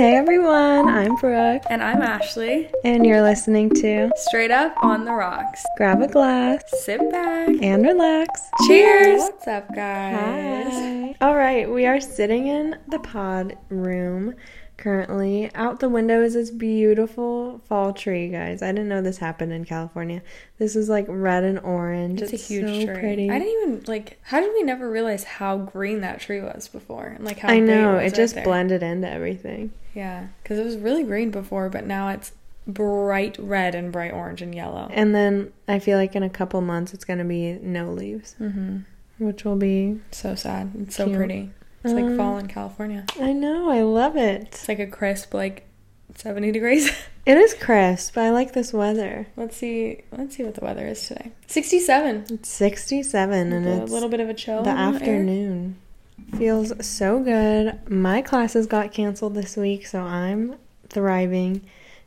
Hey everyone, I'm Brooke, And I'm Ashley. and you're listening to Straight up on the rocks. Grab a Glass Sit back. and Relax. Cheers. What's up, guys? Hi. All right, we are sitting in the pod room currently. Out the window is this beautiful fall tree, guys. I didn't know this happened in California. This is like red and orange. It's, It's, a huge so tree. pretty. I didn't even like. How did we never realize how green that tree was before? And like how I know it right just there? blended into everything. Yeah, because it was really green before, but now it's bright red and bright orange and yellow. And then I feel like in a couple months it's gonna be no leaves, Mm-hmm. which will be. So sad. It's so pretty. It's like Um, fall in California. I know. I love it. It's like a crisp, like seventy degrees. It is crisp. I like this weather. let's see. Let's see what the weather is today. Sixty-seven. It's 67 and a it's little bit of a chill. the afternoon. air. Feels so good. My classes got canceled this week, so I'm thriving.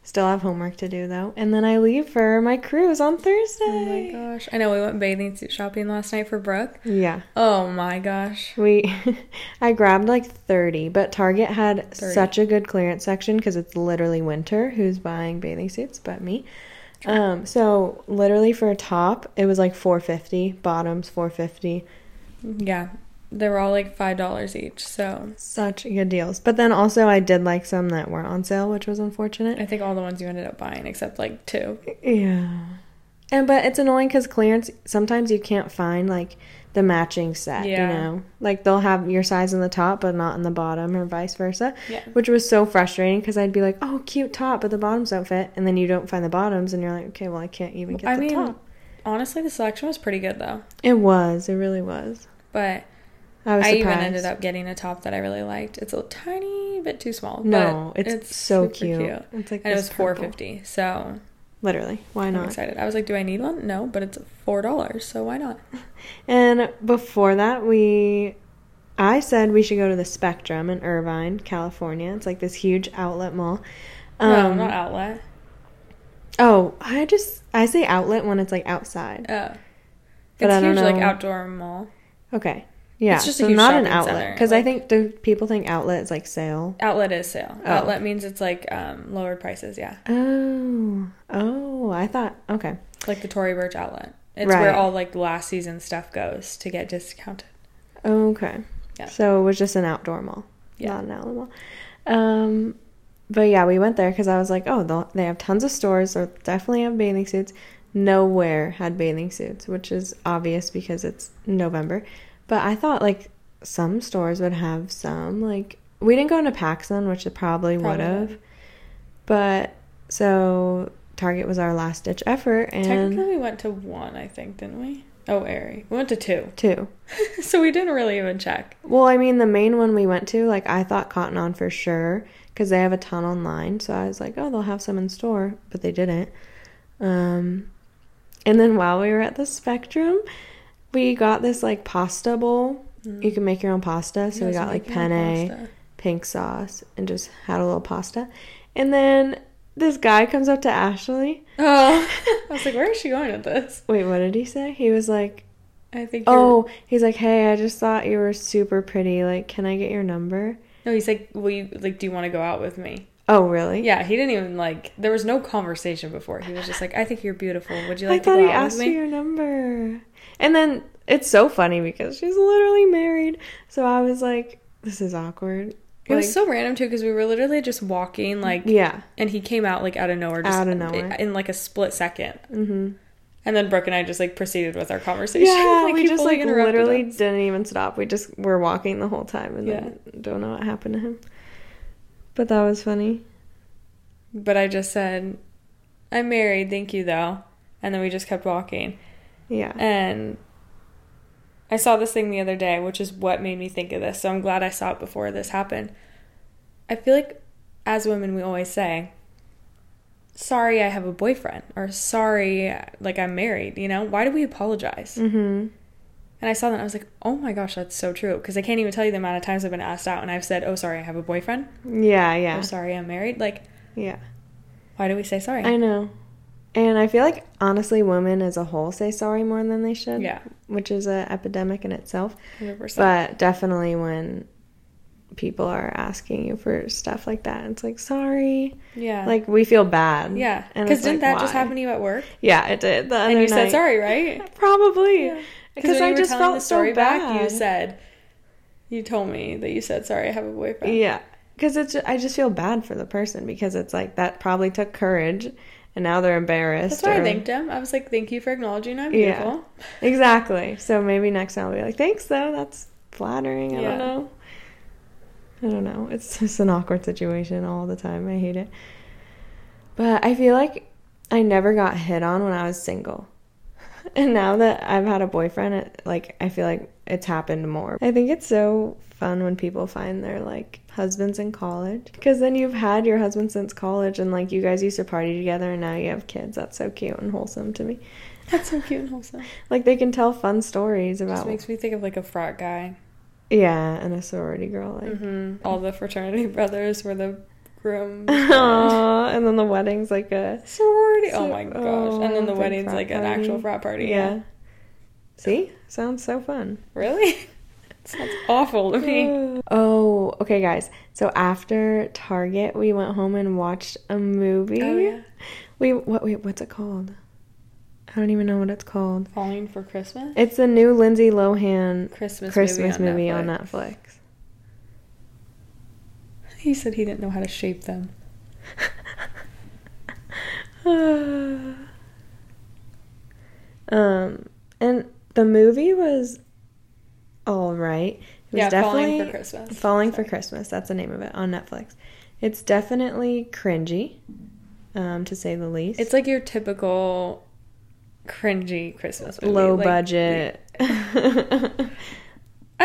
Still have homework to do though. And then I leave for my cruise on Thursday. Oh my gosh. I know we went bathing suit shopping last night for Brooke. Yeah. Oh my gosh. We I grabbed like 30, but Target had 30. such a good clearance section cuz it's literally winter who's buying bathing suits but me. Um so literally for a top, it was like 450, bottoms 450. Yeah. They were all like five dollars each. So Such good deals. But then also I did like some that were on sale, which was unfortunate. I think all the ones you ended up buying except like two. Yeah. And but it's annoying cuz clearance sometimes you can't find like the matching set, Yeah. you know. Like they'll have your size in the top but not in the bottom or vice versa. Yeah. Which was so frustrating because I'd be like, "Oh, cute top, but the bottoms don't fit." And then you don't find the bottoms and you're like, "Okay, well, I can't even get I the mean, top." honestly the selection was pretty good though. It was. It really was. But I was I even ended up getting a top that I really liked. It's a tiny bit too small. No, but it's, so super cute. It's like And it was four fifty. So Literally. Why I'm not? excited. I was like, Do I need one? No, but it's four dollars, so why not? And before that, we I said we should go to the Spectrum in Irvine, California. It's like this huge outlet mall. no, Um, not outlet. Oh, I just I say outlet when it's like outside. Oh. But it's I don't huge like outdoor mall. Okay. Yeah. It's just a so not an outlet because I think do people think outlet is like sale. Outlet is sale. Oh. Outlet means it's like um lowered prices, yeah. Oh. Oh, I thought okay. Like the Tory Burch outlet. It's Right. where all like last season stuff goes to get discounted. Okay. Yeah. So it was just an outdoor mall, Yeah. not an outlet mall. Um, but yeah, we went there because I was like, oh, they have tons of stores. They definitely have bathing suits. Nowhere had bathing suits, which is obvious because it's November. But I thought like some stores would have some. Like we didn't go into PacSun, which it probably, would have. But so Target was our last ditch effort, and Technically we went to one, I think, didn't we? Oh, Aerie. We went to two. two. so we didn't really even check. Well, I mean, the main one we went to, like, I thought Cotton On for sure because they have a ton online. So I was like, oh, they'll have some in store, but they didn't. Um, and then while we were at the Spectrum, we got this like pasta bowl. You mm. can make your own pasta. So we got like penne, pink sauce, and just had a little pasta. And then this guy comes up to Ashley. Oh. I was like, where is she going with this? Wait, what did he say? He was like, I think you're... oh, he's like, hey, I just thought you were super pretty. Like, can I get your number? No, he's like, will you, like, do you want to go out with me? Oh, really? Yeah, he didn't even, like, there was no conversation before. He was just like, I think you're beautiful. Would you like I to thought go he out asked with me? your number. And then it's so funny because she's literally married. So I was like, this is awkward. It was so random too because we were literally just walking like Yeah. and he came out like out of nowhere just Out of nowhere. in like a split second hmm and then brooke and i just like proceeded with our conversation Yeah, Like, we just like literally us. didn't even stop. We just were walking the whole time and then don't know what happened to him. But that was funny. but i just said i'm married thank you though and then we just kept walking Yeah. and i saw this thing the other day which is what made me think of this so i'm glad i saw it before this happened i feel like as women we always say sorry i have a boyfriend or sorry like i'm married you know why do we apologize hmm And I saw that and I was like, oh my gosh, that's so true. Because I can't even tell you the amount of times I've been asked out and I've said, oh, sorry, I have a boyfriend. Yeah, yeah. Or sorry, I'm married. Like, Yeah. why do we say sorry? I know. And I feel like honestly women as a whole say sorry more than they should. Yeah. Which is an epidemic in itself. 100%. But definitely when people are asking you for stuff like that. It's like, sorry. Yeah. Like, we feel bad. yeah. Because didn't like, that just happen to you at work? Yeah, it did. The And you said sorry, right? Probably. Because when I just felt the story so back, bad. you said, you told me that you said sorry. I have a boyfriend. Yeah, because it's I just feel bad for the person because it's like that probably took courage, and now they're embarrassed. That's why I thanked him. I was like, thank you for acknowledging I'm beautiful." Yeah. Exactly. So maybe next time I'll be like, thanks though. That's flattering. I Yeah. don't know. I don't know. It's just an awkward situation all the time. I hate it. But I feel like I never got hit on when I was single. And now that I've had a boyfriend, it, like I feel like it's happened more. I think it's so fun when people find their like husbands in college because then you've had your husband since college and like you guys used to party together and now you have kids. That's so cute and wholesome to me. That's so cute and wholesome. Like they can tell fun stories about. Just makes me think of like a frat guy. yeah, and a sorority girl like hmm All the fraternity brothers were the groom. And then the wedding's like a sorority. So- oh my gosh. And then the oh, wedding's like an actual frat party. yeah. See? Sounds so fun. Really? Sounds awful to me. Oh, okay guys. So after Target, we went home and watched a movie. Oh yeah. We what wait, what's it called? I don't even know what it's called. Falling for Christmas. It's the new Lindsay Lohan Christmas Christmas movie, movie on, on Netflix. Netflix. He said he didn't know how to shape them. um, and the movie was all right. It was yeah, definitely Falling for Christmas. Falling for Christmas. That's the name of it on Netflix. It's definitely cringy, um, to say the least. It's like your typical cringy Christmas movie. low Like, budget. I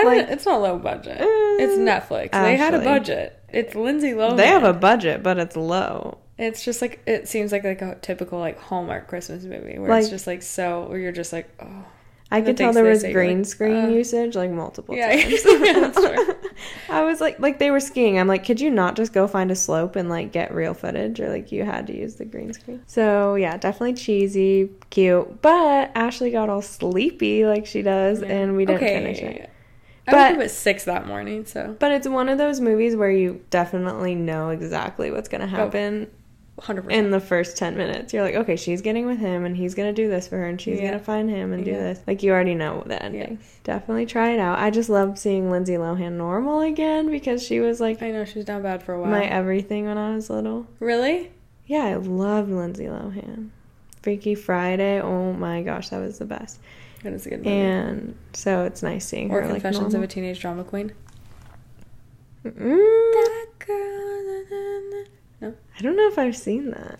don't, like- it's not low budget. Uh, it's Netflix. They had a budget. It's Lindsay Lohan. they have a budget, but it's low. It's just like it seems like like a typical like Hallmark Christmas movie where Like- it's just like so where you're just like oh I could tell there was green like, screen uh, usage like multiple yeah, times. yeah, I was like, like they were skiing. I'm like, could you not just go find a slope and like get real footage, or like you had to use the green screen? So yeah, definitely cheesy, cute, but Ashley got all sleepy like she does, yeah. and we didn't okay. finish it. But, I think up at six that morning, so. But it's one of those movies where you definitely know exactly what's gonna oh. happen, oh. 100%. in the first 10 minutes. You're like, okay, she's getting with him and he's going to do this for her and she's yeah. going to find him and yeah. do this. Like, you already know the ending. Yeah. Definitely try it out. I just love seeing Lindsay Lohan normal again because she was like. I know, she's was down bad for a while. My everything when I was little. Really? Yeah, I loved Lindsay Lohan. Freaky Friday, oh my gosh, that was the best. That is a good movie. And so it's nice seeing or her. Or Confessions like, of a Teenage Drama Queen. Mm-mm. That girl. No, I don't know if I've seen that.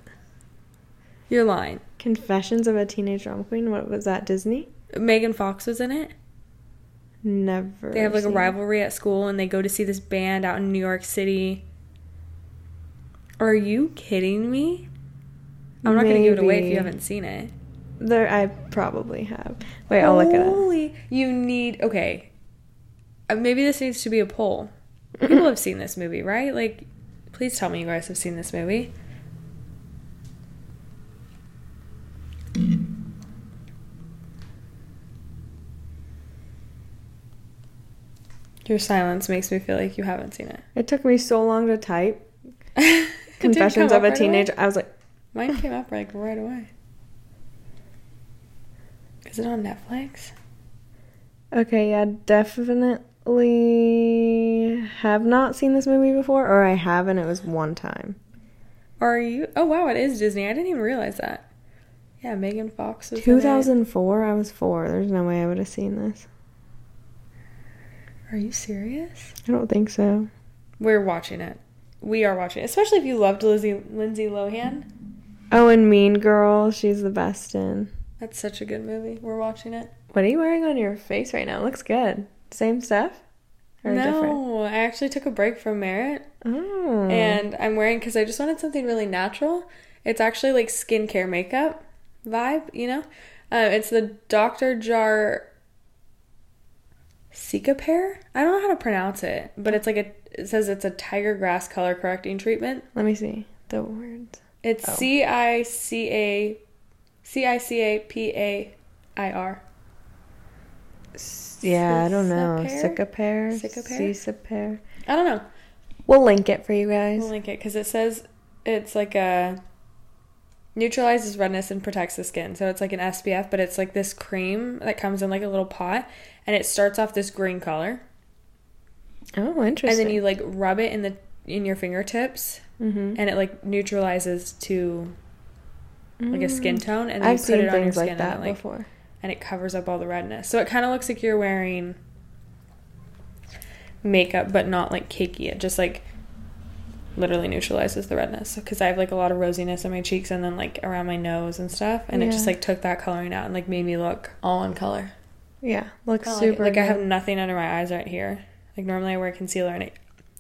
you're lying. Confessions of a Teenage Drama Queen. What was that? Disney? Megan Fox was in it. Never. They have like a seen it. rivalry at school and they go to see this band out in New York City. Are you kidding me? I'm not going to give it away if you haven't seen it. There, I probably have. Wait, I'll look it up. Holy, you need okay. Uh, maybe this needs to be a poll. People have seen this movie, right? Like, please tell me you guys have seen this movie. Your silence makes me feel like you haven't seen it. It took me so long to type Confessions of a right Teenager. away? I was like, Mine came up like right away. Is it on Netflix? okay, yeah, definitely have not seen this movie before, or I have, and it was one time. Are you? Oh wow, it is Disney. I didn't even realize that. Yeah, Megan Fox was 2004, I was four. There's no way I would have seen this. Are you serious? I don't think so. We're watching it. We are watching it, especially if you loved Lizzie Lindsay Lohan. Oh, and Mean Girl, she's the best in. That's such a good movie. We're watching it. What are you wearing on your face right now? Looks good. Same stuff? Or no, different? I actually took a break from Merit, Oh. and I'm wearing because I just wanted something really natural. It's actually like skincare makeup vibe, you know. Uh, it's the Dr. Jart Cicapair. I don't know how to pronounce it, but it's like a. It says it's a tiger grass color correcting treatment. Let me see the words. It's Oh. C I C A C I C A P A I R. Yeah, I don't know. Cicapair? Cicapair? I don't know. We'll link it for you guys. We'll link it because it says it's like a neutralizes redness and protects the skin. So it's like an SPF, but it's like this cream that comes in like a little pot, and it starts off this green color, oh, interesting. and then you like rub it in the in your fingertips, mm-hmm. and it like neutralizes to like a skin tone, and then I've you put seen it on your things skin, like that like before. And it covers up all the redness. So it kind of looks like you're wearing makeup, but not like cakey. It just like literally neutralizes the redness because I have like a lot of rosiness in my cheeks and then like around my nose and stuff, and it just like took that coloring out and like made me look all in color. Yeah, looks Kinda like super. Like, I have nothing under my eyes right here. Like normally I wear concealer and it.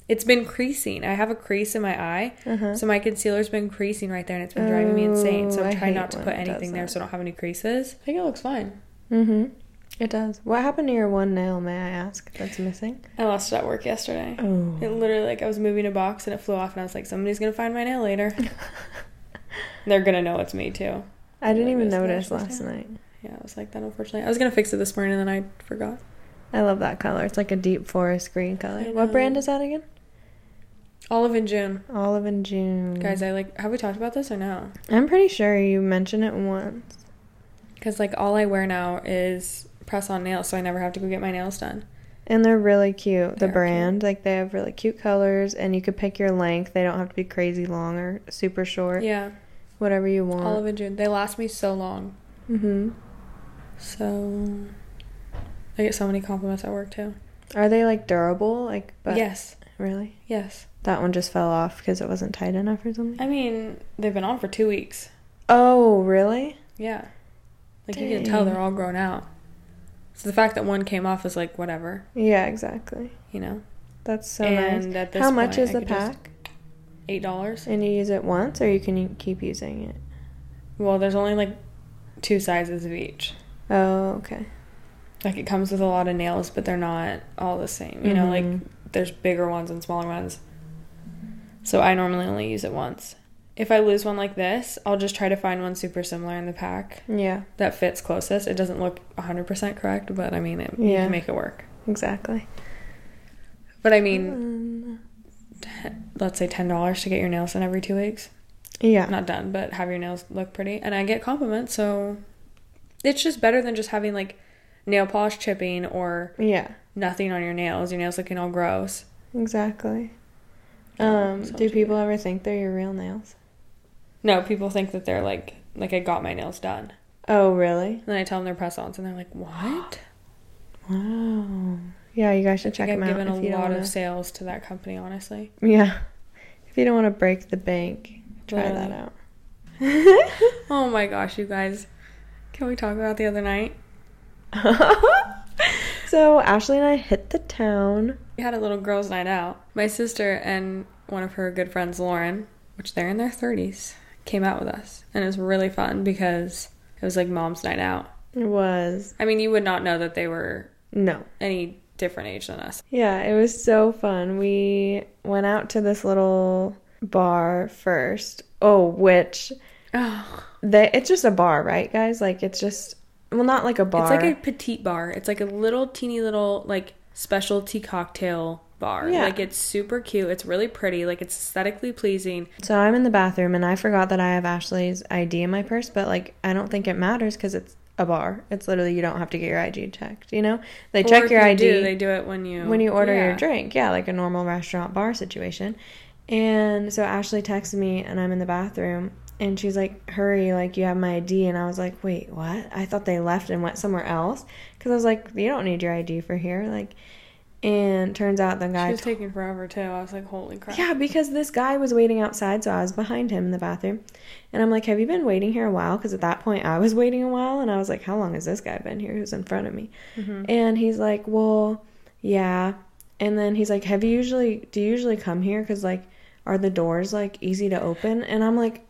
It's been creasing. I have a crease in my eye, Uh-huh. so my concealer's been creasing right there, and it's been driving me insane. So Oh, I'm trying not to put anything there, so I don't have any creases. I think it looks fine. Mm-hmm. It does. What happened to your one nail, may I ask? That's missing. I lost it at work yesterday. Oh. It literally like I was moving a box and it flew off and I was like, somebody's gonna find my nail later. They're gonna know it's me too. I didn't even notice last nail. night. Yeah, I was like that unfortunately. I was gonna fix it this morning and then I forgot. I love that color. It's like a deep forest green color. What brand is that again? Olive and June. Olive and June. Guys, I like have we talked about this or no? I'm pretty sure you mentioned it once. Because like all I wear now is press on nails, so I never have to go get my nails done. And they're really cute. The They are brand, like they have really cute colors, and you could pick your length. They don't have to be crazy long or super short. Yeah. Whatever you want. Olive and June. They last me so long. mm-hmm. So I get so many compliments at work too. Are they like durable? Like, but yes. really, Yes. That one just fell off because it wasn't tight enough or something. I mean, they've been on for two weeks. Oh, really? Yeah. Like you can tell they're all grown out. So the fact that one came off is like whatever, Yeah, exactly. you know. That's so and nice. How much point, is I the pack? Eight dollars. And you use it once, or you can keep using it. Well, there's only like two sizes of each. Oh, okay. Like it comes with a lot of nails, but they're not all the same. You know, like Mhm. there's bigger ones and smaller ones. So I normally only use it once. If I lose one like this, I'll just try to find one super similar in the pack Yeah, that fits closest. It doesn't look 100% correct, but I mean, it, you Yeah. can make it work. exactly. But I mean, Um, let's say $10 to get your nails done every two weeks. yeah. Not done, but have your nails look pretty. And I get compliments, so it's just better than just having like nail polish chipping or yeah, nothing on your nails. Your nails looking all gross. exactly. Um, do people ever think they're your real nails? No, people think that they're like like I got my nails done. Oh, really? And then I tell them they're press-ons, and they're like, "What?" Wow. Yeah, you guys should check them I've out given if you a lot wanna... of sales to that company, honestly. Yeah. If you don't want to break the bank, try that out. Oh my gosh, you guys! Can we talk about the other night? so Ashley and I hit the town. We had a little girls' night out. My sister and one of her good friends, Lauren, which they're in their 30s, came out with us. And it was really fun because it was like mom's night out. It was I mean, you would not know that they were no. any different age than us. Yeah, it was so fun. We went out to this little bar first. Oh, which Oh, they it's just a bar, right, guys? Like it's just well, not like a bar. it's like a petite bar. It's like a little teeny little like specialty cocktail bar. Yeah. Like it's super cute. It's really pretty. Like it's aesthetically pleasing. So I'm in the bathroom and I forgot that I have Ashley's ID in my purse, but like I don't think it matters because it's a bar. It's literally you don't have to get your ID checked. You know, they Or check your ID do, they do it when you when you order your drink. Yeah, like a normal restaurant bar situation. And so Ashley texts me and I'm in the bathroom and she's like, "Hurry, like you have my ID." And I was like, "Wait, what? I thought they left and went somewhere else." Cuz I was like, "You don't need your ID for here." Like and turns out the She guy was taking forever too. I was like, holy crap. yeah, because this guy was waiting outside, so I was behind him in the bathroom. And I'm like, Have you been waiting here a while? Because at that point, I was waiting a while, and I was like, How long has this guy been here who's in front of me? Mhm. And he's like, Well, yeah. And then he's like, Have you usually, do you usually come here? Because, like, are the doors, like, easy to open? And I'm like,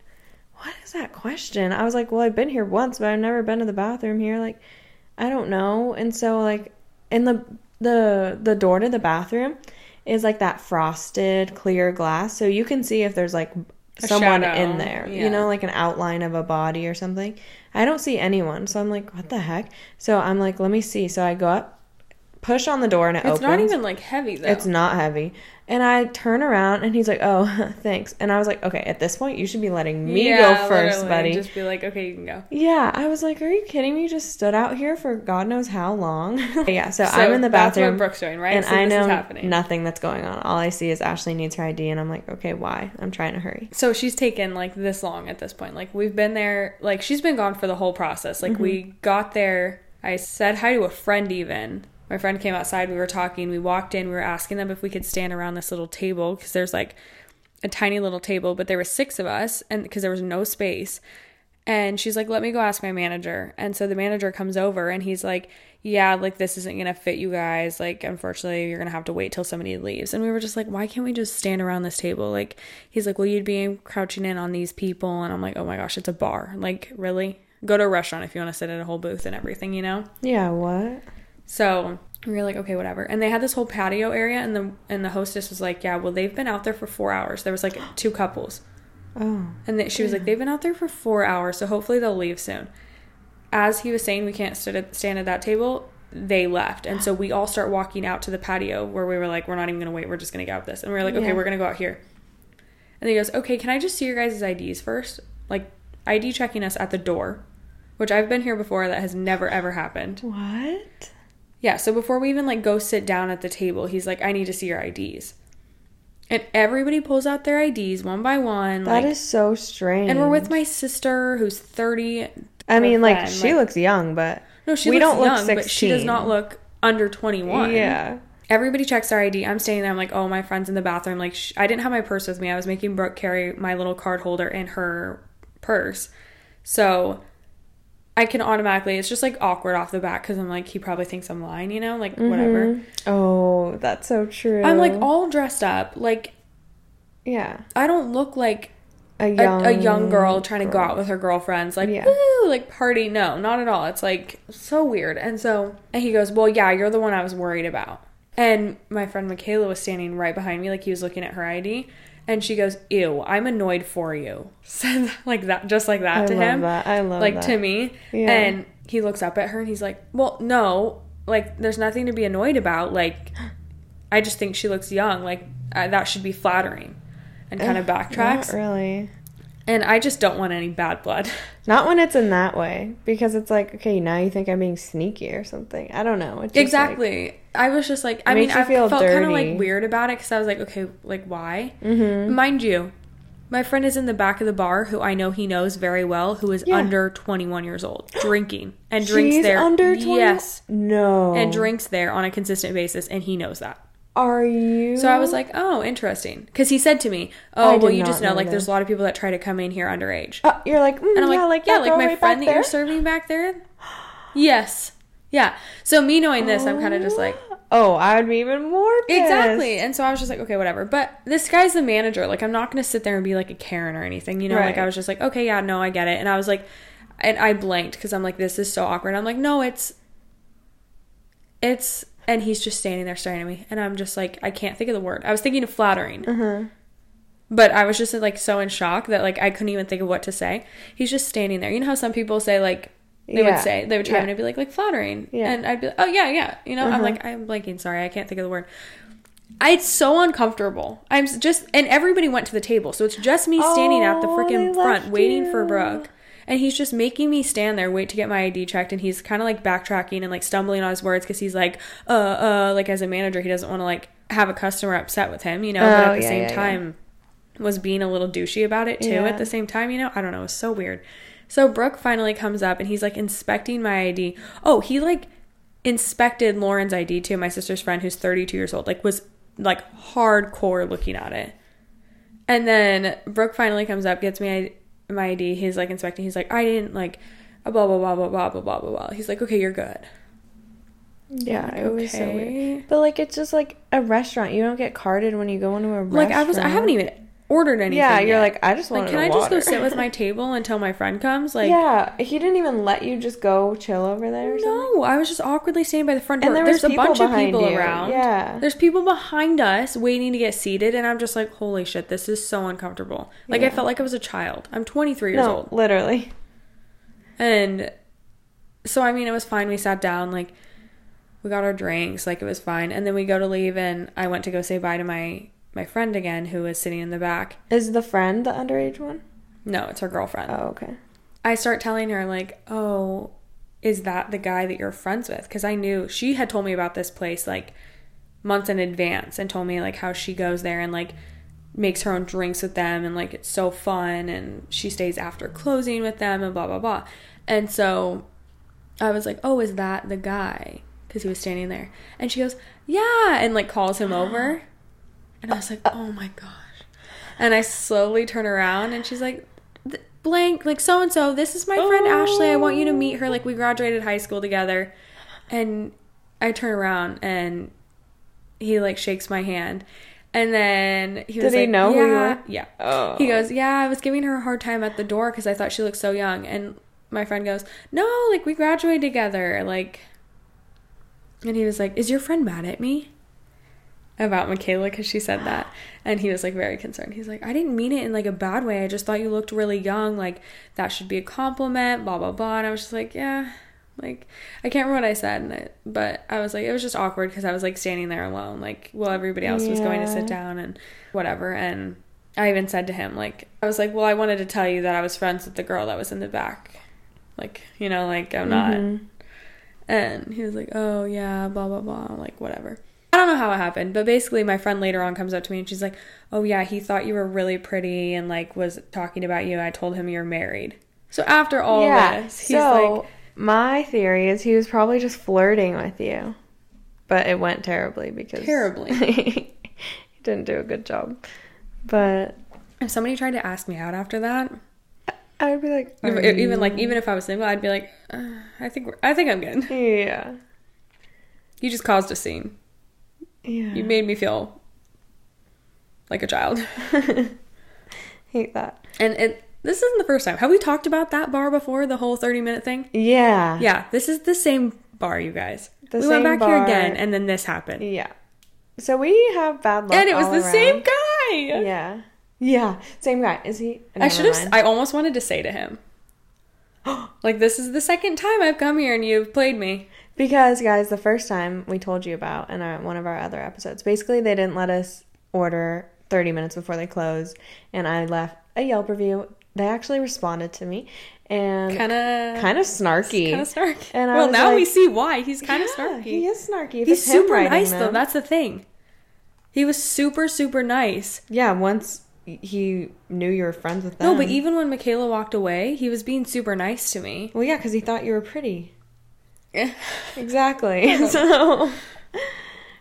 What is that question? I was like, Well, I've been here once, but I've never been to the bathroom here. Like, I don't know. And so, like, in the, the, the door to the bathroom, is like that frosted clear glass. So you can see if there's like A someone shadow, in there you know like an outline of a body or something. I don't see anyone. So i'm like what the heck? So i'm like let me see. So i go up push on the door and it It's opens. It's not even like heavy though. it's not heavy And I turn around and he's like, "Oh, thanks." And I was like, "Okay, at this point, you should be letting me Yeah, go first, buddy." Just be like, okay, you can go. Yeah, I was like, "Are you kidding me? You just stood out here for God knows how long." yeah, so, So I'm in the bathroom. That's what Brooke's doing, right? and so I know happening. nothing that's going on. All I see is Ashley needs her ID, and I'm like, "Okay, why?" I'm trying to hurry. So she's taken like this long at this point. Like we've been there, like she's been gone for the whole process. Like we Mm-hmm. got there, I said hi to a friend even. My friend came outside, we were talking, we walked in, we were asking them if we could stand around this little table because there's like a tiny little table, but there were six of us and because there was no space. And she's like, "Let me go ask my manager." And so the manager comes over and he's like, "Yeah, like this isn't going to fit you guys. Like unfortunately, you're going to have to wait till somebody leaves." And we were just like, "Why can't we just stand around this table?" Like he's like, "Well, you'd be crouching in on these people." And I'm like, "Oh my gosh, it's a bar. Like really? Go to a restaurant if you want to sit at a whole booth and everything, you know?" Yeah, what? So we were like, okay, whatever. And they had this whole patio area, and the and the hostess was like, yeah, well, they've been out there for four hours. There was like two couples, Oh, and then she was like, they've been out there for four hours, so hopefully they'll leave soon. As he was saying, we can't stand at, stand at that table. They left, and so we all start walking out to the patio where we were like, we're not even gonna wait. We're just gonna get out of this, and we are like, okay, Yeah. we're gonna go out here. And he goes, okay, can I just see your guys' IDs first? Like ID checking us at the door, which I've been here before. That has never ever happened. what? Yeah, so before we even like go sit down at the table, he's like, I need to see your IDs. And everybody pulls out their IDs one by one. That like, is so strange. and we're with my sister who's 30. I mean, like friend, she looks young, but No, she we looks don't look young, but she does not look under 21. yeah. Everybody checks their ID. I'm standing there. I'm like, oh, my friend's in the bathroom. Like, sh- I didn't have my purse with me. I was making Brooke carry my little card holder in her purse. So I can automatically, it's just like awkward off the bat because I'm like, he probably thinks I'm lying, you know? Like, whatever. Mhm. Oh, that's so true. I'm like all dressed up. Like, yeah, I don't look like a a, young a young girl trying to go out with her girlfriends, like Yeah. woo, like party. No, not at all. It's like so weird. And so, and he goes, "Well, yeah, you're the one I was worried about." And my friend Michaela was standing right behind me, like he was looking at her ID, and she goes, "Ew, I'm annoyed for you." Said like that, just like that I to love him, that. I love like that. to me. Yeah. And he looks up at her and he's like, "Well, no, like there's nothing to be annoyed about. Like, I just think she looks young. Like that should be flattering." And kind of backtracks. Not really. And I just don't want any bad blood. Not when it's in that way, because it's like, okay, now you think I'm being sneaky or something. I don't know. It's just like- exactly. I was just like, I mean, I felt kind of like weird about it because I was like, okay, like why? Mm-hmm. Mind you, my friend is in the back of the bar who I know he knows very well, who is Yeah. under 21 years old, drinking and drinks She's there. under 20? Yes, No. and drinks there on a consistent basis, and he knows that. Are you? So I was like, oh, interesting, because he said to me, oh, well, you just know, know like, there's a lot of people that try to come in here underage. Uh, you're like, mm, And I'm yeah, like, like yeah, like my right friend that you're serving back there. Yes. Yeah. So me knowing this, I'm kind of just like, oh, I would be even more pissed. exactly. And so I was just like, okay, whatever. But this guy's the manager. Like, I'm not going to sit there and be like a Karen or anything, you know? Like, I was just like, okay, yeah, no, I get it. And I was like, and I blanked because I'm like, this is so awkward. I'm like, no, it's, it's, and he's just standing there staring at me. And I'm just like, I can't think of the word. I was thinking of flattering. Uh-huh. But I was just like so in shock that like I couldn't even think of what to say. He's just standing there. You know how some people say like they Yeah. would say they would try Yeah. to be like like flattering, Yeah. and I'd be like, oh yeah yeah. You know I'm Uh-huh. like I'm blanking. Sorry, I can't think of the word. I, it's so uncomfortable. I'm just and everybody went to the table, so it's just me standing at the Oh, freaking front left waiting for. Brooke. And he's just making me stand there, wait to get my ID checked, and he's kind of like backtracking and like stumbling on his words because he's like, uh, uh, like as a manager, he doesn't want to like have a customer upset with him, you know. but Oh, at the yeah, same yeah, yeah. time, was being a little douchey about it too Yeah. at the same time, you know? I don't know, it was so weird. So Brooke finally comes up and he's like inspecting my ID. Oh, he like inspected Lauren's ID too, my sister's friend who's 32 years old, like was like hardcore looking at it. And then Brooke finally comes up, gets me my ID. He's like inspecting. He's like, I didn't like blah blah blah blah blah blah blah blah blah. He's like, okay, you're good. Yeah, it was so Okay. weird. But like, it's just like a restaurant. You don't get carded when you go into a restaurant. Like I was, I haven't even ordered anything. Yeah, you're yet. like, I just want like, can I a just go sit with my table until my friend comes? Like, yeah, he didn't even let you just go chill over there. Or something? No, I was just awkwardly standing by the front door. And there was There's a bunch of people you. around. Yeah. There's people behind us waiting to get seated, and I'm just like, holy shit, this is so uncomfortable. Like, I felt like I was a child. I'm 23 years No, old. literally. And so, I mean, it was fine. We sat down, like, we got our drinks, like, it was fine. And then we go to leave, and I went to go say bye to my my friend again, who was sitting in the back. Is the friend the underage one? No, it's her girlfriend. Oh, okay. I start telling her, like, oh, is that the guy that you're friends with? Because I knew she had told me about this place like months in advance and told me like how she goes there and like makes her own drinks with them and like it's so fun and she stays after closing with them and blah blah blah. And so I was like, "Oh, is that the guy?" Cuz he was standing there. And she goes, "Yeah," and like calls him over. And I was like, "Oh my gosh." And I slowly turn around and she's like, blank like so and so this is my friend ashley. I want you to meet her. Like we graduated high school together. And i turn around and he like shakes my hand. And then he was Did he like, know yeah, were? yeah. Oh. he goes yeah i was giving her a hard time at the door because i thought she looked so young. And my friend goes no like we graduated together. Like and he was like is your friend mad at me about Michaela because she said that. And he was like very concerned. He's like, I didn't mean it in like a bad way. I just thought you looked really young. Like that should be a compliment, blah, blah, blah. And I was just like, yeah. Like, I can't remember what I said, and I, but I was like, it was just awkward because I was like standing there alone, like, while everybody else was going to sit down and whatever. And I even said to him, like, I was like, well, I wanted to tell you that I was friends with the girl that was in the back. Like, you know, like, I'm not. Mhm. And he was like, "Oh yeah, blah blah blah," like whatever. I don't know how it happened, but basically, my friend later on comes up to me and she's like, "Oh yeah, he thought you were really pretty and like was talking about you. I told him you're married." So after all yeah. this, he's so like, my theory is he was probably just flirting with you, but it went terribly because Terribly. he didn't do a good job. But if somebody tried to ask me out after that, I would be like, if- "Are even like even if I was single, I'd be like, uh, "I think I think I'm good." yeah, You just caused a scene. Yeah. You made me feel like a child, hate that. and it. This isn't the first time. Have we talked about that bar before? The whole thirty minute thing. Yeah, Yeah, this is the same bar, you guys. The we went back here again, and then this happened. yeah. So we have bad luck, and it was the around. same guy. Yeah, yeah, same guy. Is he? I should have. I almost wanted to say to him, like, "This is the second time I've come here, and you've played me." Because, guys, the first time we told you about in our, one of our other episodes, basically they didn't let us order 30 minutes before they closed, and I left a Yelp review. They actually responded to me, and Kind of, kind of snarky. kind of snarky. And I well, now we see why he's kind of Yeah, snarky. He is snarky. If he's super nice though. That's the thing. He was super, super nice. yeah. Once he knew you were friends with them. No, but even when Michaela walked away, he was being super nice to me. well, yeah, because he thought you were pretty. Exactly. so,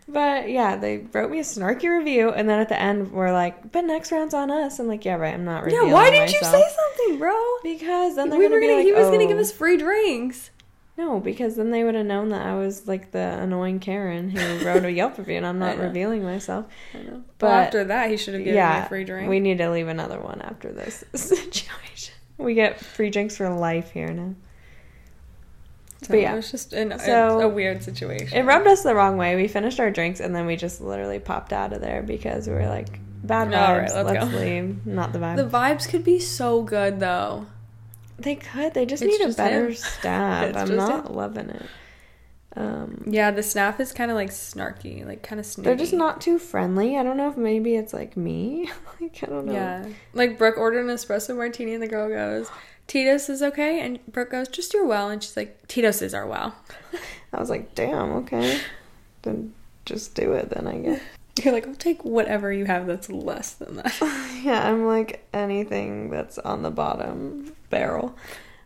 but yeah, they wrote me a snarky review, and then at the end, we're like, "But next round's on us." I'm like, "Yeah, right. I'm not revealing. yeah, revealing why didn't you myself." say something, bro? Because then they're we gonna were be gonna. like, he was gonna "Oh." give us free drinks. No, because then they would have known that I was like the annoying Karen who wrote a Yelp review, and I'm I not know. revealing myself. But- well, after that, he should have given me a free drink. we need to leave another one after this situation. We get free drinks for life here now. So but yeah. it was just an, a- So, a, weird situation. It rubbed us the wrong way. We finished our drinks and then we just literally popped out of there because we were like, bad vibes. All right, let's let's go. leave. Not the vibe. The vibes could be so good though. they could. They just It's need a better him. staff. I'm not him. loving it. Um, Yeah, the staff is kind of like snarky, like kind of snooty. they're just not too friendly. I don't know if maybe it's like me. like I don't know. Yeah, like Brooke ordered an espresso martini, and the girl goes, "Tito's is okay," and Brooke goes, "Just your well," and she's like, "Tito's is our well." I was like, damn, okay. Then just do it then, I guess. You're like, "I'll take whatever you have that's less than that." yeah, I'm like anything that's on the bottom barrel.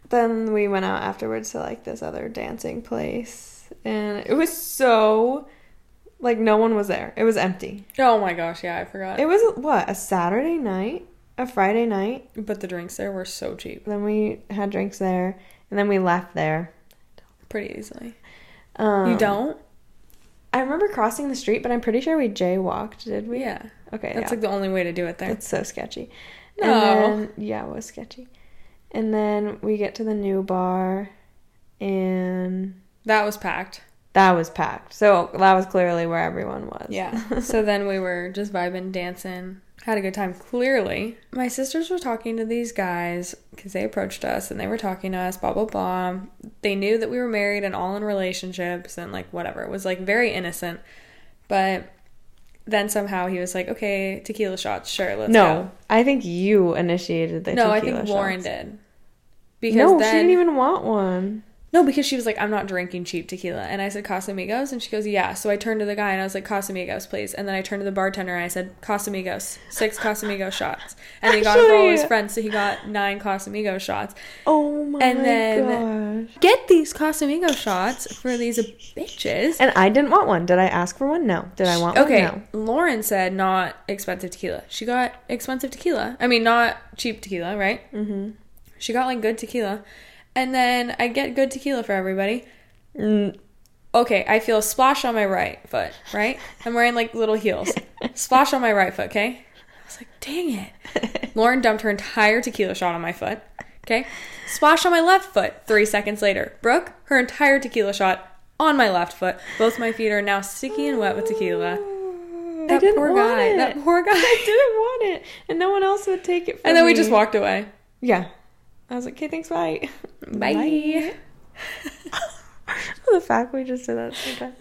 Then we went out afterwards to like this other dancing place. And it was so like no one was there. It was empty. oh my gosh, yeah, I forgot. It was what, a Saturday night? A Friday night? but the drinks there were so cheap, Then we had drinks there and then we left there. pretty easily. Um, you don't? I remember crossing the street, but I'm pretty sure we jaywalked, did we? Yeah, Okay. that's yeah. like the only way to do it there. It's so sketchy. No. Then, yeah, it was sketchy. And then we get to the new bar, and That was packed. that was packed. So that was clearly where everyone was. Yeah. so then we were just vibing, dancing, had a good time. Clearly, my sisters were talking to these guys because they approached us and they were talking to us, blah, blah, blah. They knew that we were married and all in relationships and like whatever. It was like very innocent. But then somehow he was like, okay, tequila shots, sure, let's no, go. I think you initiated the no, I think Lauren shots. did. Because no, then, she didn't even want one. No, because she was like, I'm not drinking cheap tequila. And I said, Casamigos? And she goes, Yeah. So I turned to the guy and I was like, Casamigos, please. And then I turned to the bartender and I said, Casamigos, six Casamigos shots. And he got it for all his friends, so he got nine Casamigos shots. Oh my god. And then- gosh. Get these Casamigos shots for these bitches. And I didn't want one. Did I ask for one? No. Did I want one? Okay, No. Lauren said not expensive tequila. She got expensive tequila. I mean, not cheap tequila, right? Mm-hmm. She got like good tequila. And then I get good tequila for everybody. Mm, Okay, I feel a splash on my right foot, right? I'm wearing like little heels. Splash on my right foot, okay? I was like, dang it. Lauren dumped her entire tequila shot on my foot, okay? Splash on my left foot three seconds later. Brooke, her entire tequila shot on my left foot. Both my feet are now sticky and wet with tequila. That poor guy. It. That poor guy. I didn't want it, and no one else would take it. And then we just walked away. Yeah. I was like, okay, thanks, bye. Bye. the fact we just did that so.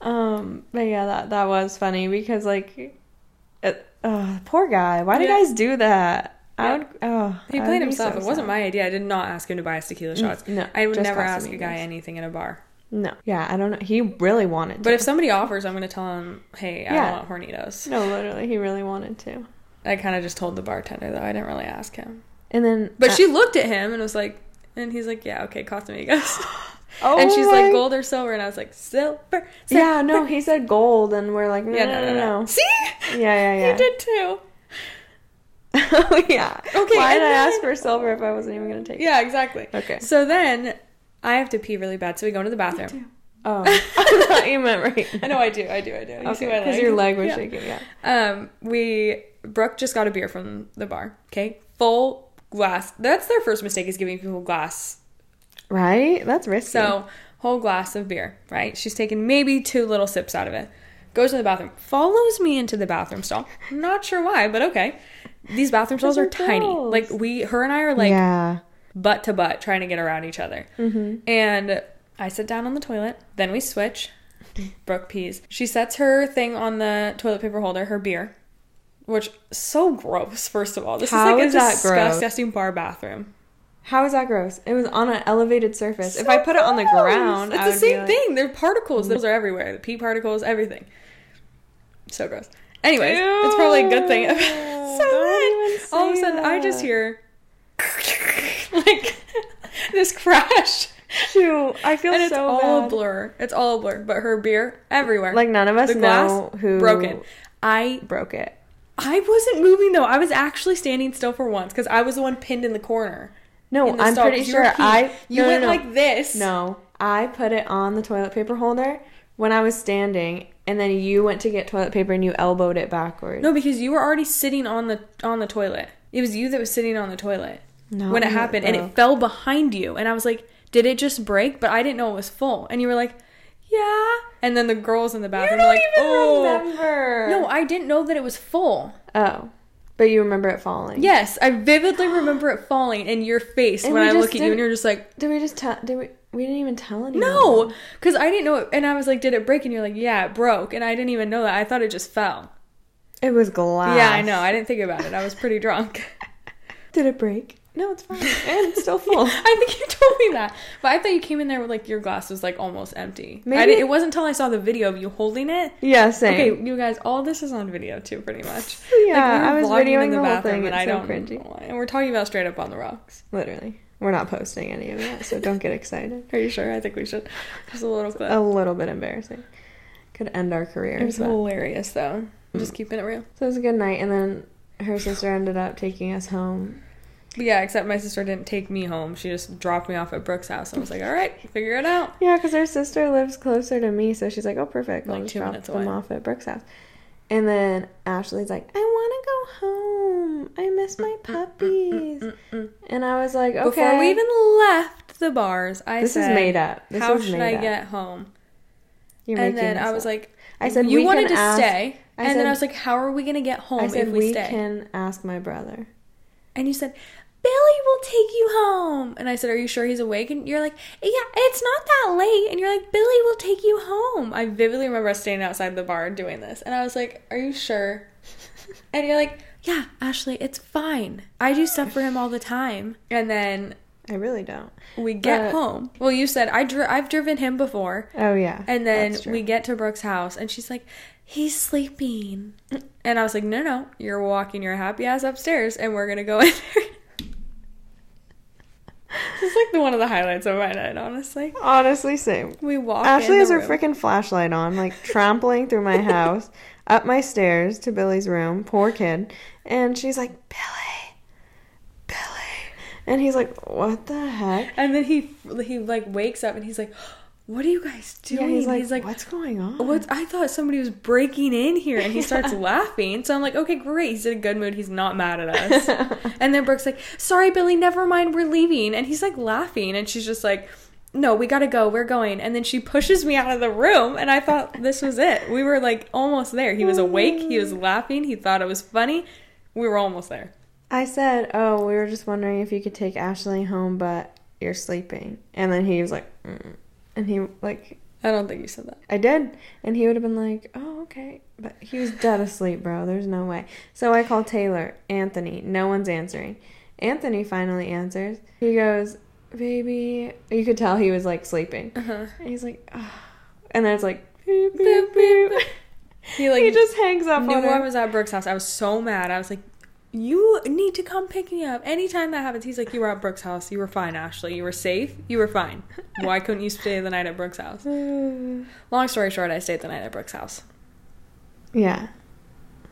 Um, but yeah, that that was funny because like, it, oh, poor guy. Why do Yeah. guys do that? I would. Oh, He played himself. so it wasn't my idea. I did not ask him to buy us tequila shots. no, I would never ask a guy anything in a bar. No. Yeah, I don't know. He really wanted. But if somebody offers, I'm going to tell him, hey, I Yeah. don't want hornitos. no, literally, he really wanted to. I kind of just told the bartender, though. I didn't really ask him. And then, But uh, she looked at him and was like, and he's like, yeah, okay, Casamigos. oh and she's my- like, gold or silver? And I was like, silver. Yeah, no, he said gold, and we're like, no, Yeah, no, no, no. See? Yeah, yeah, yeah. You did too. oh yeah. Okay, Why and did I ask for silver if I wasn't even gonna take it? Yeah, exactly. Okay. So then I have to pee really bad, so we go into the bathroom. Oh, I thought you meant right. I know I do, I do, I do. You see Okay, my because your leg was Yeah. shaking. Yeah. Um, we Brooke just got a beer from the bar. Okay, full glass. That's their first mistake is giving people glass. Right. That's risky. So whole glass of beer. Right. She's taken maybe two little sips out of it. Goes to the bathroom. Follows me into the bathroom stall. Not sure why, but okay. These bathroom stalls are tiny. girls. Like we, her and I are like yeah. butt to butt trying to get around each other. Mm-hmm. And I sit down on the toilet. Then we switch. Brooke pees. She sets her thing on the toilet paper holder, her beer, which so gross. First of all, this How is like is a that gross? disgusting bar bathroom. How is that gross? It was on an elevated surface. if I put it on the ground, it's I the same like- thing. They're particles. Those are everywhere. The pee particles, everything. So gross. Anyways, it's probably a good thing. So then, all of a sudden, I just hear like this crash. Shoot, I feel and it's so all a bad. blur. It's all a blur. But her beer everywhere. Like none of us the glass know who broken. I broke it. I wasn't moving though. I was actually standing still for once because I was the one pinned in the corner. No, the I'm stall, pretty sure. I. You no, no, went no. like this. No, I put it on the toilet paper holder when I was standing, and then you went to get toilet paper and you elbowed it backwards. No, because you were already sitting on the on the toilet. It was you that was sitting on the toilet No, when it happened, and it fell behind you. And I was like, "Did it just break?" But I didn't know it was full. And you were like, "Yeah." And then the girls in the You bathroom don't were like, even "Oh." remember. No, I didn't know that it was full. Oh, but you remember it falling. Yes, I vividly remember it falling in your face And when I look at you, and you're just like, Did we just tell? Did we? We didn't even tell anyone. "No," because I didn't know it. And I was like, "Did it break?" And you're like, "Yeah, it broke." And I didn't even know that. I thought it just fell. It was glass. Yeah, I know. I didn't think about it. I was pretty drunk. Did it break? No, it's fine. and it's still full. I think you told me that, but I thought you came in there with like your glass was like almost empty. Maybe- it wasn't until I saw the video of you holding it. yeah, same. Okay, you guys, all this is on video too, pretty much. Yeah, I was vlogging videoing the whole thing. and It's I so don't cringy. And we're talking about straight up on the rocks. Literally, we're not posting any of that, so don't get excited. Are you sure? I think we should. Just a little clip. A little bit embarrassing. Could end our career. it was but- hilarious though. I'm just mm. keeping it real. So it was a good night, and then her sister ended up taking us home. Yeah, except my sister didn't take me home. She just dropped me off at Brooke's house. I was like, all right, figure it out. Yeah, because her sister lives closer to me, so she's like, "Oh, perfect. I'll Like just two drop minutes them away. off at Brooke's house." And then Ashley's like, "I want to go home. I miss my mm, mm, mm, puppies." And I was like, "Okay." Before we even left the bars, I This is made up. This how should I up. get home? You're and then I was up. like, I said you we wanted to ask- stay, I and then I was like, how are we gonna get home I said if we, we stay? can ask my brother. And you said, Billy will take you home. And I said, Are you sure he's awake? And you're like, Yeah, it's not that late. And you're like, Billy will take you home. I vividly remember us standing outside the bar doing this. And I was like, Are you sure? and you're like, Yeah, Ashley, it's fine. I do stuff for him all the time. And then I really don't. we get home. Well, you said I dri- I've driven him before. Oh yeah. And then we get to Brooke's house, and she's like, "He's sleeping," and I was like, "No, no, you're walking your happy ass upstairs, and we're gonna go in there." is like the one of the highlights of my night, honestly. honestly same. We walk. Ashley in has her freaking flashlight on, like trampling through my house, up my stairs to Billy's room. Poor kid. And she's like, Billy, Billy. And he's like, what the heck? And then he he like wakes up and he's like, "What are you guys doing?" Yeah, he's like, what's going on? What I thought somebody was breaking in here, and he starts laughing. So I'm like, okay, great. He's in a good mood. He's not mad at us. and then Brooke's like, sorry, Billy, never mind. We're leaving. And he's like laughing, and she's just like, no, we gotta go. We're going. And then she pushes me out of the room, and I thought this was it. We were like almost there. He was awake. He was laughing. He thought it was funny. We were almost there. I said, oh, we were just wondering if you could take Ashley home, but you're sleeping. And then he was like, mm. And he like, I don't think you said that. I did. And he would have been like, oh, okay. But he was dead asleep, bro. There's no way. So I called Taylor, Anthony. No one's answering. Anthony finally answers. He goes, baby. You could tell he was like sleeping. Uh-huh. And he's like, ah. And then it's like, beep, beep, beep. He like he just hangs up knew on I was at Brooke's house. I was so mad. I was like, "You need to come pick me up anytime that happens." He's like, "You were at Brooke's house. You were fine, Ashley. You were safe. You were fine. Why couldn't you stay the night at Brooke's house?" Long story short, I stayed the night at Brooke's house. yeah.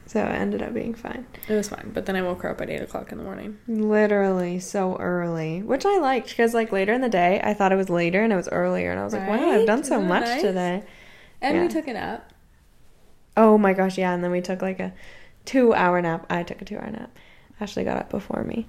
So it ended up being fine. It was fine, but then I woke her up at eight o'clock in the morning. Literally so early, which I liked because like later in the day, I thought it was later and it was earlier, and I was like, wow, I've done so much nice? today. And we took a nap. Oh my gosh, yeah, and then we took like a two hour nap. I took a two hour nap. Ashley got up before me.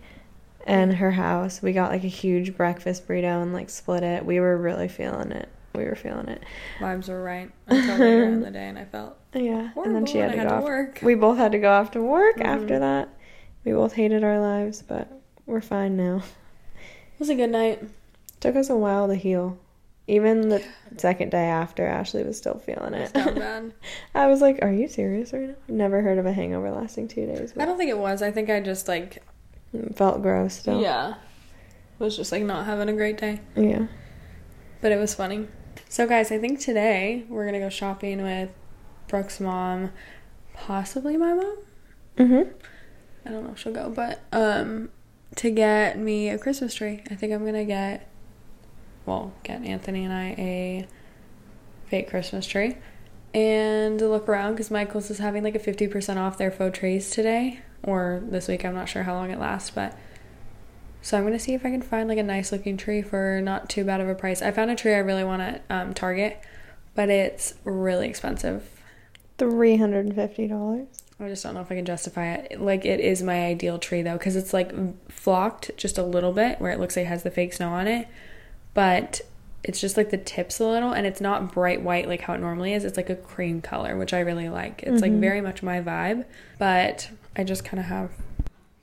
And her house, we got like a huge breakfast burrito and like split it. We were really feeling it. We were feeling it. Vibes were right until later in the day, and I felt Yeah. and then she had to had go to work. We both had to go off to work Mhm. after that. We both hated our lives, but we're fine now. It was a good night. Took us a while to heal. Even the second day after, Ashley was still feeling It's it. not bad. I was like, "Are you serious right now?" Never heard of a hangover lasting two days. I don't think it was. I think I just like felt gross still. yeah, was just like not having a great day. Yeah. But it was funny. So, guys, I think today we're gonna go shopping with Brooke's mom, possibly my mom. Mhm. I don't know if she'll go, but um, to get me a Christmas tree. I think I'm gonna get, well, get Anthony and I a fake Christmas tree, and look around because Michael's is having like a fifty percent off their faux trees today or this week. I'm not sure how long it lasts, but. So I'm gonna see if I can find like a nice looking tree for not too bad of a price. I found a tree I really want at um, Target, but it's really expensive. Three hundred and fifty dollars. I just don't know if I can justify it. Like it is my ideal tree though, because it's like flocked just a little bit, where it looks like it has the fake snow on it, but it's just like the tips a little, and it's not bright white like how it normally is. It's like a cream color, which I really like. It's like Mhm. very much my vibe, but I just kind of have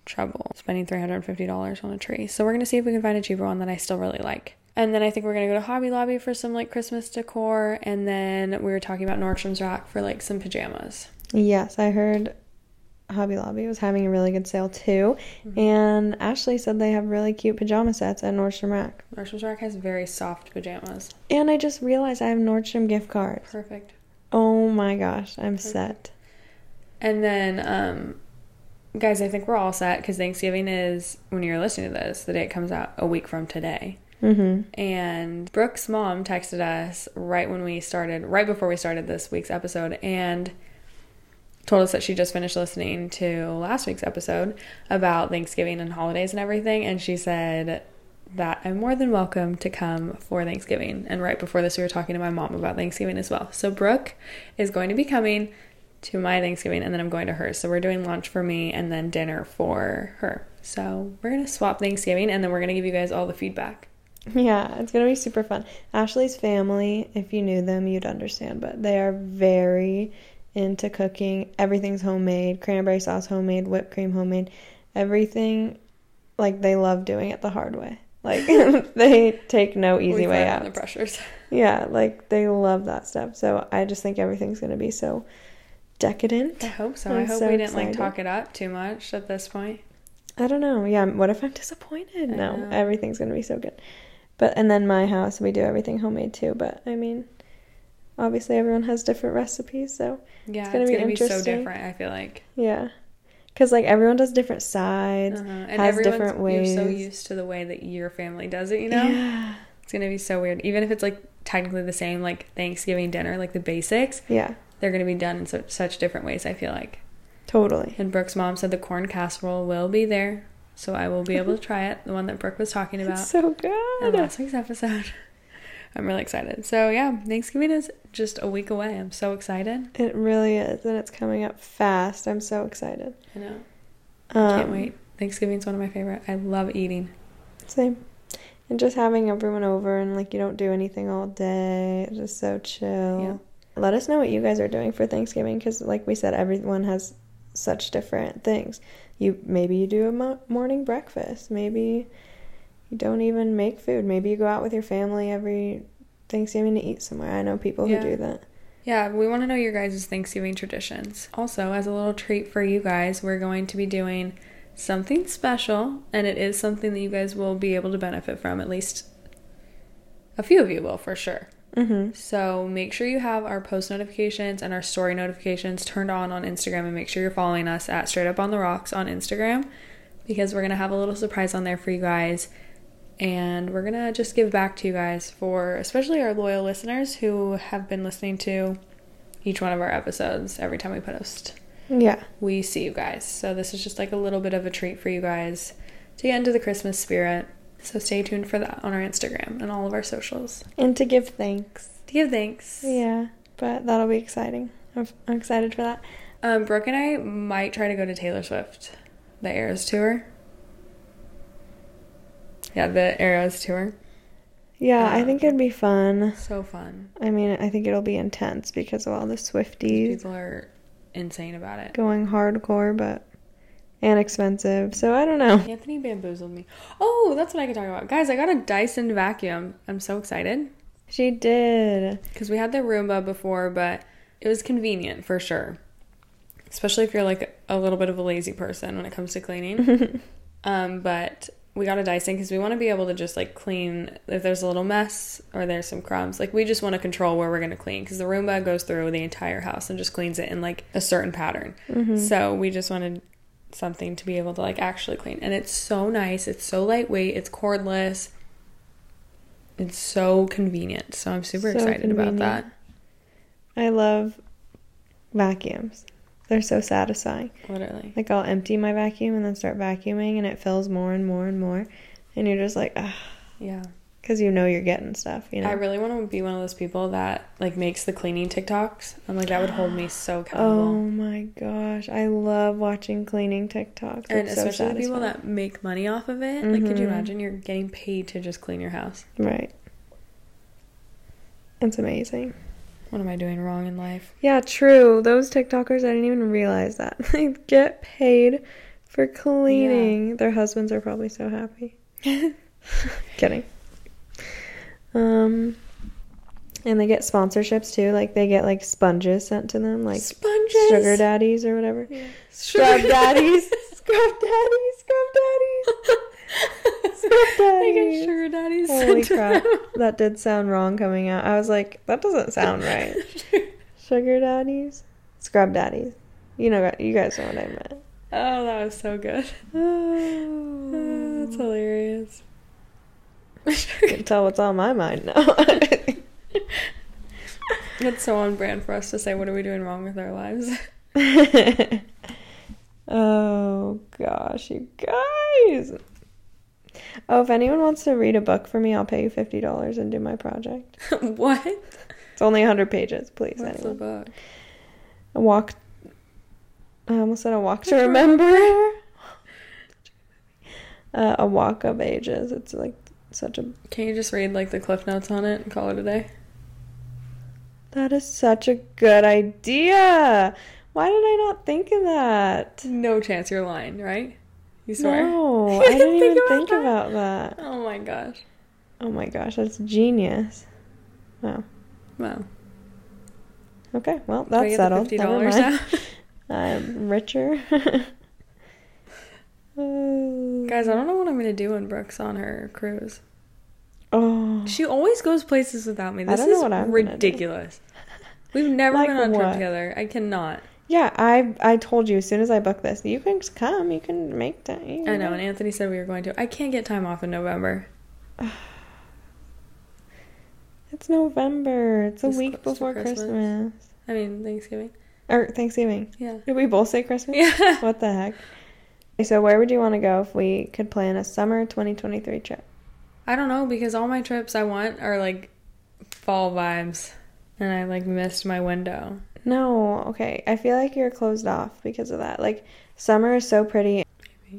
trouble spending three hundred and fifty dollars on a tree. So we're gonna see if we can find a cheaper one that I still really like. And then I think we're gonna go to Hobby Lobby for some like Christmas decor, and then we were talking about Nordstrom's Rack for like some pajamas. Yes, I heard Hobby Lobby was having a really good sale too, and Ashley said they have really cute pajama sets at Nordstrom Rack. Nordstrom Rack has very soft pajamas. And I just realized I have Nordstrom gift cards. Perfect. Oh my gosh, I'm set. And then, um, guys, I think we're all set because Thanksgiving is when you're listening to this, the day it comes out, a week from today. Mhm. And Brooke's mom texted us right when we started, right before we started this week's episode, and told us that she just finished listening to last week's episode about Thanksgiving and holidays and everything. And she said that I'm more than welcome to come for Thanksgiving. And right before this, we were talking to my mom about Thanksgiving as well. So Brooke is going to be coming to my Thanksgiving and then I'm going to hers. So we're doing lunch for me and then dinner for her. So we're going to swap Thanksgiving and then we're going to give you guys all the feedback. Yeah, it's gonna be super fun. Ashley's family, if you knew them, you'd understand, but they are very into cooking. Everything's homemade, cranberry sauce homemade, whipped cream homemade. Everything like they love doing it the hard way. Like they take no easy way out. The pressures. Yeah, like they love that stuff. So I just think everything's gonna be so decadent. I hope so. i I'm hope so we didn't like talk it up too much at this point. I don't know. Yeah, what if I'm disappointed? I No, know. everything's gonna be so good. But and then my house, we do everything homemade too. But I mean, obviously everyone has different recipes, so Yeah, it's gonna gonna, be be, so different. I feel like, yeah. Because like everyone does different sides. uh-huh. and has different you're so used to the way that your family does it. You know, Yeah. it's gonna be so weird. Even if it's like technically the same, like Thanksgiving dinner, like the basics, Yeah. they're gonna be done in such such different ways. I feel like. Totally. And Brooke's mom said the corn casserole will be there, so I will be able to try it. The one that Brooke was talking about. It's so good. last week's episode. I'm really excited. So yeah, Thanksgiving is just a week away. I'm so excited. It really is, and it's coming up fast. I'm so excited. I know. Um, Can't wait. Thanksgiving's one of my favorite. I love eating. Same. And just having everyone over and like you don't do anything all day. It's just so chill. Yeah. Let us know what you guys are doing for Thanksgiving because, like we said, everyone has such different things. You maybe you do a mo- morning breakfast. Maybe don't even make food. Maybe you go out with your family every Thanksgiving to eat somewhere. I know people Yeah. who do that. Yeah, we want to know your guys' Thanksgiving traditions. Also, as a little treat for you guys, we're going to be doing something special, and it is something that you guys will be able to benefit from. At least a few of you will, for sure. Mm-hmm. So make sure you have our post notifications and our story notifications turned on on Instagram and make sure you're following us at Straight Up on the Rocks on Instagram because we're going to have a little surprise on there for you guys. And we're to just give back to you guys for especially our loyal listeners who have been listening to each one of our episodes every time we post. Yeah. We see you guys. So this is just like a little bit of a treat for you guys to get into the Christmas spirit. So stay tuned for that on our Instagram and all of our socials. And to give thanks. To give thanks. Yeah. But that'll be exciting. I'm, I'm excited for that. Um, Brooke and I might try to go to Taylor Swift, the Eras tour. Yeah, the Eras tour. Yeah, I think it'd be fun. So fun. I mean, I think it'll be intense because of all the Swifties People are insane about it. going hardcore, but and expensive. So I don't know. Anthony bamboozled me. Oh, that's what I can talk about. Guys, I got a Dyson vacuum. I'm so excited. She did. Because we had the Roomba before, but it was convenient for sure. Especially if you're like a little bit of a lazy person when it comes to cleaning. um, but we got a Dyson because we want to be able to just like clean if there's a little mess or there's some crumbs. Like we just want to control where we're going to clean because the Roomba goes through the entire house and just cleans it in like a certain pattern. Mm-hmm. So we just wanted something to be able to like actually clean. And it's so nice. It's so lightweight. It's cordless. It's so convenient. So I'm super So excited about that. I love vacuums. They're so satisfying. Literally. Like I'll empty my vacuum and then start vacuuming, and it fills more and more and more, and you're just like, ah, Yeah. because you know you're getting stuff. You know. I really want to be one of those people that like makes the cleaning TikToks. I'm like that would hold me so Oh my gosh, I love watching cleaning TikToks. and It's so especially the people that make money off of it. Like could you Mhm. imagine you're getting paid to just clean your house? Right. It's amazing. What am I doing wrong in life? Yeah, true. Those TikTokers, I didn't even realize that. They get paid for cleaning. Their husbands are probably so happy. Kidding. Um and they get sponsorships too. Like they get like sponges sent to them, like Sponges. sugar daddies or whatever. Yeah. Scrub daddies. Scrub daddies. Scrub daddies. Scrub They get daddies. sugar daddies. Holy crap. That did sound wrong coming out. I was like, that doesn't sound right. Sugar daddies, scrub daddies. You know, you guys know what I meant. oh, that was so good. Oh, that's hilarious. You can tell what's on my mind now. It's so on brand for us to say, what are we doing wrong with our lives? oh gosh, you guys. Oh, if anyone wants to read a book for me, I'll pay you fifty dollars and do my project. what? It's only hundred pages, please. What's the book? A walk. I almost said a walk to To remember. Uh, a walk of ages. It's like such a. Can you just read like the cliff notes on it and call it a day? That is such a good idea. Why did I not think of that? No chance you're lying, right? You swear? No, I didn't even about think that? about that. Oh my gosh. Oh my gosh, that's genius. Wow. Wow. Okay, well, that's settled. Never mind. I'm richer. Uh, Guys, I don't know what I'm gonna do when Brooke's on her cruise. Oh. She always goes places without me. I This don't know is what I'm gonna do. ridiculous. We've never Like been on a trip what? together. I cannot. Yeah, I I told you as soon as I booked this, you can come. You can make time. you I know, and Anthony said we were going to. I can't get time off in November. It's November. It's a It's week before Christmas. Christmas. I mean, Thanksgiving. Or Thanksgiving. Yeah. Did we both say Christmas? Yeah. What the heck? So where would you want to go if we could plan a summer 2023 trip? I don't know because all my trips I want are like fall vibes, and I like missed my window. No, okay. I feel like you're closed off because of that. Like summer is so pretty.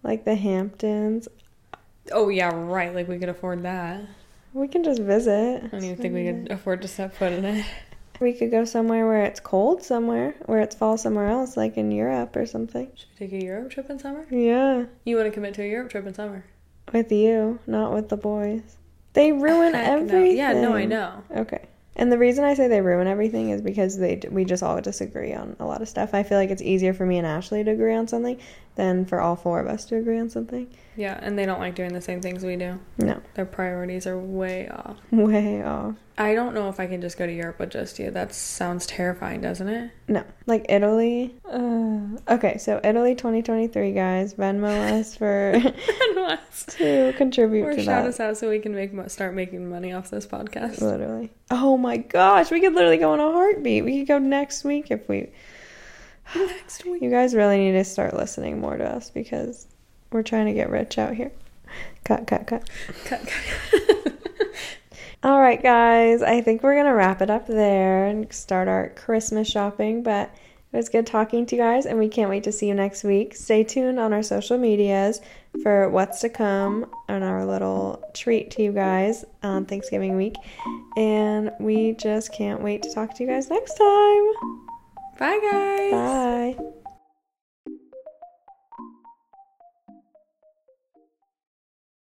Like the Hamptons. Oh yeah, right. Like we could afford that. We can just visit. I don't even think we could afford to set foot in it. We could go somewhere where it's cold somewhere, where it's fall somewhere else, like in Europe or something. Should we take a Europe trip in summer? Yeah, You want to commit to a Europe trip in summer? with you, not with the boys. They ruin Heck no. everything. Yeah, no, I know. Okay. And the reason I say they ruin everything is because they we just all disagree on a lot of stuff. I feel like it's easier for me and Ashley to agree on something than for all four of us to agree on something. Yeah, and they don't like doing the same things we do. No, Their priorities are way off. way off. I don't know if I can just go to Europe with just you. That sounds terrifying, doesn't it? No, like Italy. Uh, okay, so Italy 2023, guys. Venmo us for Venmo us. to contribute or to shout that. us out so we can make start making money off this podcast. Literally. Oh my gosh, we could literally go in a heartbeat. We could go next week if we. Next week. You guys really need to start listening more to us because we're trying to get rich out here. Cut, cut, cut. Cut, cut. All right, guys. I think we're going to wrap it up there and start our Christmas shopping. But it was good talking to you guys, and we can't wait to see you next week. Stay tuned on our social medias for what's to come and our little treat to you guys on Thanksgiving week. And we just can't wait to talk to you guys next time. Bye, guys. Bye.